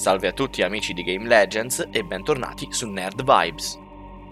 Salve a tutti amici di Game Legends e bentornati su Nerd Vibes.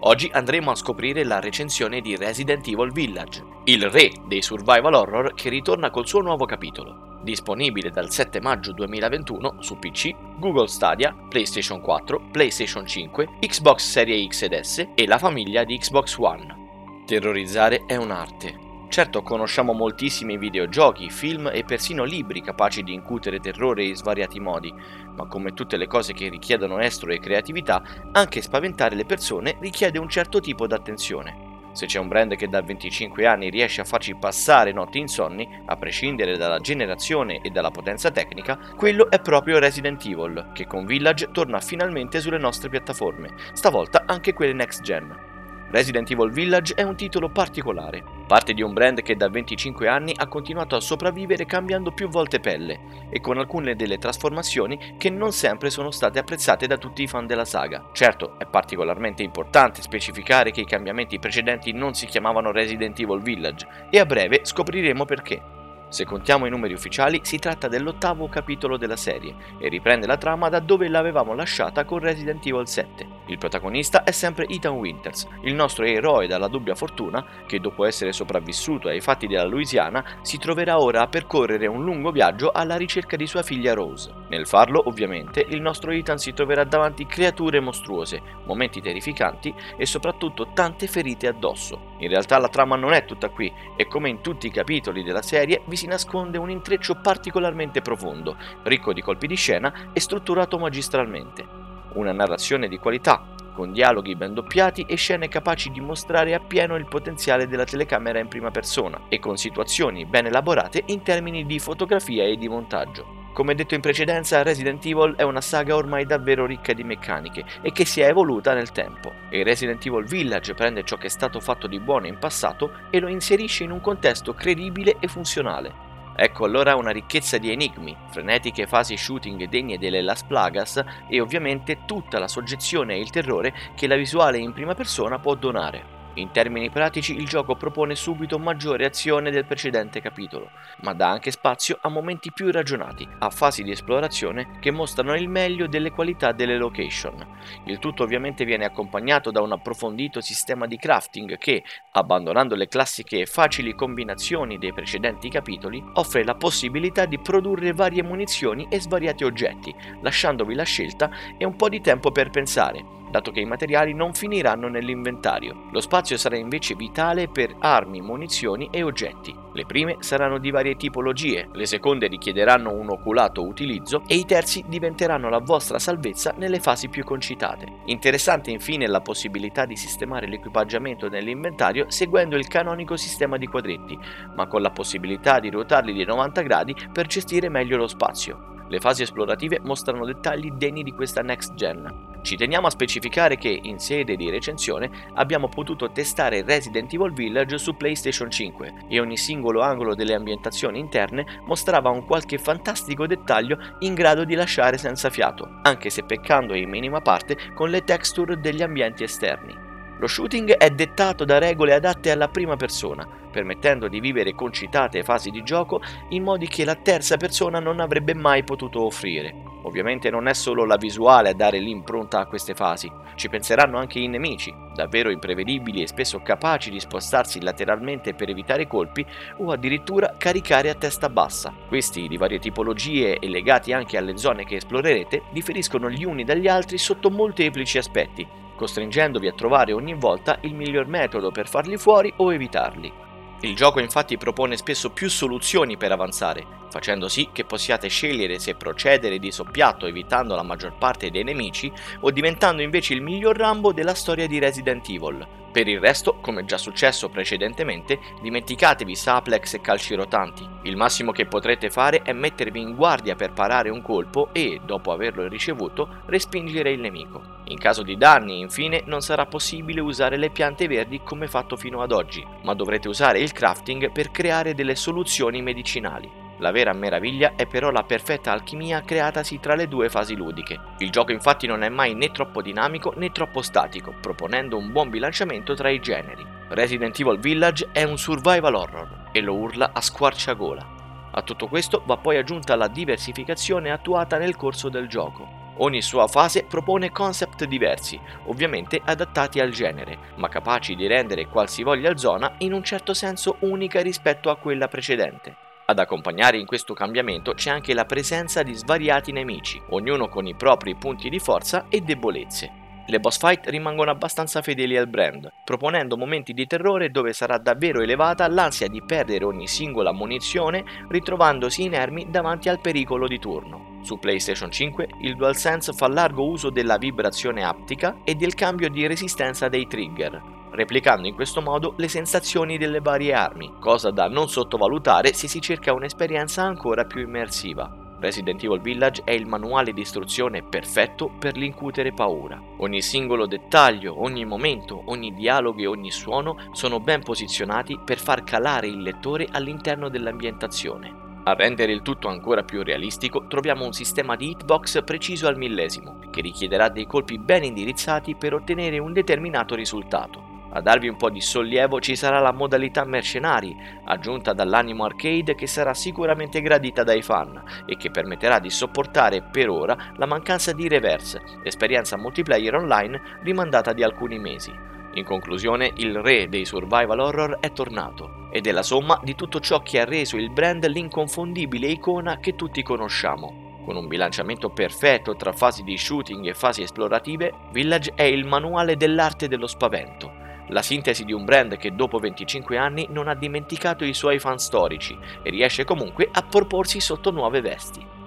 Oggi andremo a scoprire la recensione di Resident Evil Village, il re dei survival horror che ritorna col suo nuovo capitolo. Disponibile dal 7 maggio 2021 su PC, Google Stadia, PlayStation 4, PlayStation 5, Xbox Series X ed S e la famiglia di Xbox One. Terrorizzare è un'arte, Certo conosciamo moltissimi videogiochi, film e persino libri capaci di incutere terrore in svariati modi, ma come tutte le cose che richiedono estro e creatività, anche spaventare le persone richiede un certo tipo d'attenzione. Se c'è un brand che da 25 anni riesce a farci passare notti insonni, a prescindere dalla generazione e dalla potenza tecnica, quello è proprio Resident Evil, che con Village torna finalmente sulle nostre piattaforme, stavolta anche quelle next gen. Resident Evil Village è un titolo particolare, parte di un brand che da 25 anni ha continuato a sopravvivere cambiando più volte pelle e con alcune delle trasformazioni che non sempre sono state apprezzate da tutti i fan della saga. Certo, è particolarmente importante specificare che i cambiamenti precedenti non si chiamavano Resident Evil Village e a breve scopriremo perché. Se contiamo i numeri ufficiali, si tratta dell'ottavo capitolo della serie e riprende la trama da dove l'avevamo lasciata con Resident Evil 7. Il protagonista è sempre Ethan Winters, il nostro eroe dalla dubbia fortuna che dopo essere sopravvissuto ai fatti della Louisiana si troverà ora a percorrere un lungo viaggio alla ricerca di sua figlia Rose. Nel farlo, ovviamente, il nostro Ethan si troverà davanti creature mostruose, momenti terrificanti e soprattutto tante ferite addosso. In realtà la trama non è tutta qui e come in tutti i capitoli della serie vi si nasconde un intreccio particolarmente profondo, ricco di colpi di scena e strutturato magistralmente. Una narrazione di qualità, con dialoghi ben doppiati e scene capaci di mostrare appieno il potenziale della telecamera in prima persona e con situazioni ben elaborate in termini di fotografia e di montaggio. Come detto in precedenza, Resident Evil è una saga ormai davvero ricca di meccaniche e che si è evoluta nel tempo, e Resident Evil Village prende ciò che è stato fatto di buono in passato e lo inserisce in un contesto credibile e funzionale. Ecco allora una ricchezza di enigmi, frenetiche fasi shooting degne delle Las Plagas e ovviamente tutta la soggezione e il terrore che la visuale in prima persona può donare. In termini pratici il gioco propone subito maggiore azione del precedente capitolo, ma dà anche spazio a momenti più ragionati, a fasi di esplorazione che mostrano il meglio delle qualità delle location. Il tutto ovviamente viene accompagnato da un approfondito sistema di crafting che, abbandonando le classiche e facili combinazioni dei precedenti capitoli, offre la possibilità di produrre varie munizioni e svariati oggetti, lasciandovi la scelta e un po' di tempo per pensare dato che i materiali non finiranno nell'inventario. Lo spazio sarà invece vitale per armi, munizioni e oggetti. Le prime saranno di varie tipologie, le seconde richiederanno un oculato utilizzo e i terzi diventeranno la vostra salvezza nelle fasi più concitate. Interessante infine la possibilità di sistemare l'equipaggiamento nell'inventario seguendo il canonico sistema di quadretti, ma con la possibilità di ruotarli di 90 gradi per gestire meglio lo spazio. Le fasi esplorative mostrano dettagli degni di questa next gen. Ci teniamo a specificare che, in sede di recensione, abbiamo potuto testare Resident Evil Village su PlayStation 5 e ogni singolo angolo delle ambientazioni interne mostrava un qualche fantastico dettaglio in grado di lasciare senza fiato, anche se peccando in minima parte con le texture degli ambienti esterni. Lo shooting è dettato da regole adatte alla prima persona, permettendo di vivere concitate fasi di gioco in modi che la terza persona non avrebbe mai potuto offrire. Ovviamente non è solo la visuale a dare l'impronta a queste fasi, ci penseranno anche i nemici, davvero imprevedibili e spesso capaci di spostarsi lateralmente per evitare colpi o addirittura caricare a testa bassa. Questi, di varie tipologie e legati anche alle zone che esplorerete, differiscono gli uni dagli altri sotto molteplici aspetti, costringendovi a trovare ogni volta il miglior metodo per farli fuori o evitarli. Il gioco infatti propone spesso più soluzioni per avanzare, facendo sì che possiate scegliere se procedere di soppiatto evitando la maggior parte dei nemici o diventando invece il miglior Rambo della storia di Resident Evil, per il resto, come già successo precedentemente, dimenticatevi saplex e calci rotanti. Il massimo che potrete fare è mettervi in guardia per parare un colpo e, dopo averlo ricevuto, respingere il nemico. In caso di danni, infine, non sarà possibile usare le piante verdi come fatto fino ad oggi, ma dovrete usare il crafting per creare delle soluzioni medicinali. La vera meraviglia è però la perfetta alchimia creatasi tra le due fasi ludiche. Il gioco infatti non è mai né troppo dinamico né troppo statico, proponendo un buon bilanciamento tra i generi. Resident Evil Village è un survival horror e lo urla a squarciagola. A tutto questo va poi aggiunta la diversificazione attuata nel corso del gioco. Ogni sua fase propone concept diversi, ovviamente adattati al genere, ma capaci di rendere qualsivoglia zona in un certo senso unica rispetto a quella precedente. Ad accompagnare in questo cambiamento c'è anche la presenza di svariati nemici, ognuno con i propri punti di forza e debolezze. Le boss fight rimangono abbastanza fedeli al brand, proponendo momenti di terrore dove sarà davvero elevata l'ansia di perdere ogni singola munizione ritrovandosi inermi davanti al pericolo di turno. Su PlayStation 5 il DualSense fa largo uso della vibrazione aptica e del cambio di resistenza dei trigger, replicando in questo modo le sensazioni delle varie armi, cosa da non sottovalutare se si cerca un'esperienza ancora più immersiva. Resident Evil Village è il manuale di istruzione perfetto per l'incutere paura. Ogni singolo dettaglio, ogni momento, ogni dialogo e ogni suono sono ben posizionati per far calare il lettore all'interno dell'ambientazione. A rendere il tutto ancora più realistico troviamo un sistema di hitbox preciso al millesimo, che richiederà dei colpi ben indirizzati per ottenere un determinato risultato. A darvi un po' di sollievo ci sarà la modalità mercenari, aggiunta dall'Animo Arcade che sarà sicuramente gradita dai fan e che permetterà di sopportare per ora la mancanza di Reverse, esperienza multiplayer online rimandata di alcuni mesi. In conclusione, il re dei survival horror è tornato ed è la somma di tutto ciò che ha reso il brand l'inconfondibile icona che tutti conosciamo. Con un bilanciamento perfetto tra fasi di shooting e fasi esplorative, Village è il manuale dell'arte dello spavento la sintesi di un brand che dopo 25 anni non ha dimenticato i suoi fan storici e riesce comunque a proporsi sotto nuove vesti.